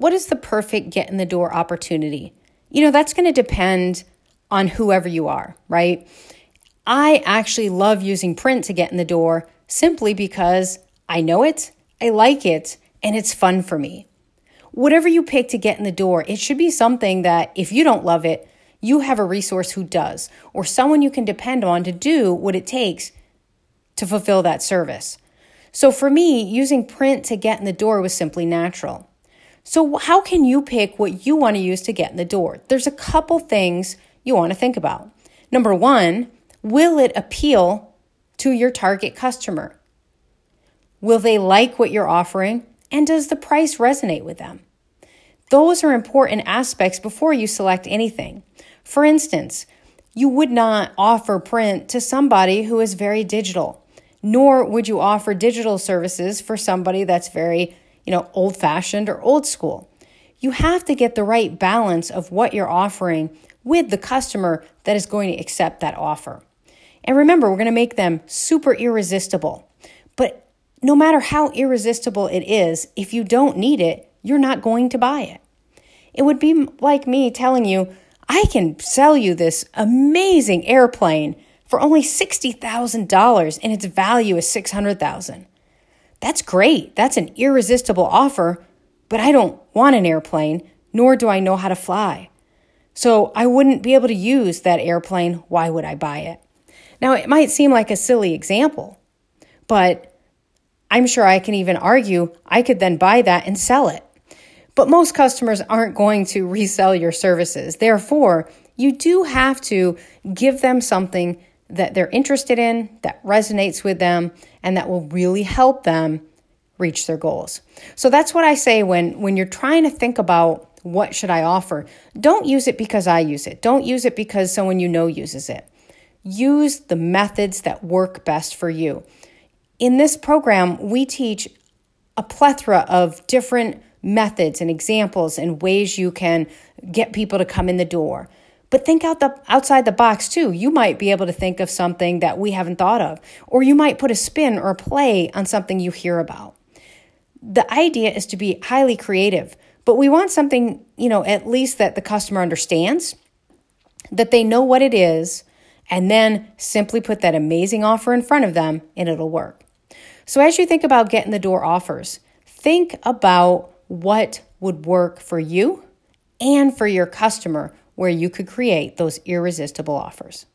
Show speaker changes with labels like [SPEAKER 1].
[SPEAKER 1] what is the perfect get in the door opportunity? You know, that's going to depend on whoever you are, right? I actually love using print to get in the door simply because I know it, I like it, and it's fun for me. Whatever you pick to get in the door, it should be something that if you don't love it, you have a resource who does, or someone you can depend on to do what it takes to fulfill that service. So for me, using print to get in the door was simply natural. So, how can you pick what you want to use to get in the door? There's a couple things you want to think about. Number one, will it appeal to your target customer? Will they like what you're offering? And does the price resonate with them? Those are important aspects before you select anything. For instance, you would not offer print to somebody who is very digital, nor would you offer digital services for somebody that's very, you know, old fashioned or old school. You have to get the right balance of what you're offering with the customer that is going to accept that offer. And remember, we're going to make them super irresistible. But no matter how irresistible it is, if you don't need it, you're not going to buy it. It would be like me telling you, I can sell you this amazing airplane for only $60,000 and its value is 600,000. That's great. That's an irresistible offer, but I don't want an airplane, nor do I know how to fly. So I wouldn't be able to use that airplane. Why would I buy it? Now, it might seem like a silly example, but I'm sure I can even argue I could then buy that and sell it. But most customers aren't going to resell your services. Therefore, you do have to give them something that they're interested in, that resonates with them, and that will really help them reach their goals. So that's what I say when when you're trying to think about what should I offer? Don't use it because I use it. Don't use it because someone you know uses it. Use the methods that work best for you. In this program, we teach a plethora of different methods and examples and ways you can get people to come in the door. But think out the outside the box too. You might be able to think of something that we haven't thought of, or you might put a spin or a play on something you hear about. The idea is to be highly creative, but we want something, you know, at least that the customer understands, that they know what it is, and then simply put that amazing offer in front of them and it'll work. So as you think about getting the door offers, think about what would work for you and for your customer where you could create those irresistible offers.